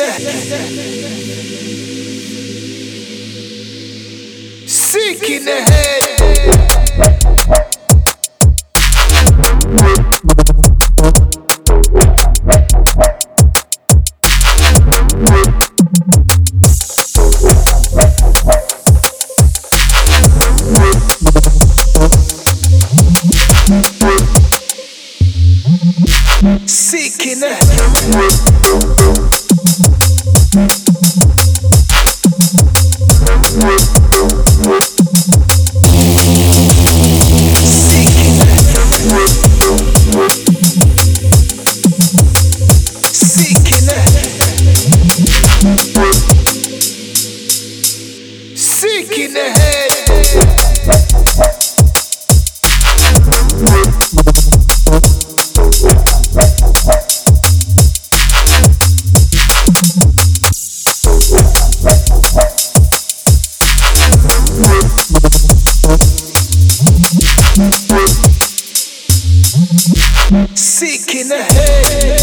ahead. Seeking ahead. Seeking ahead. Seeking Seeking ahead. Seeking ahead.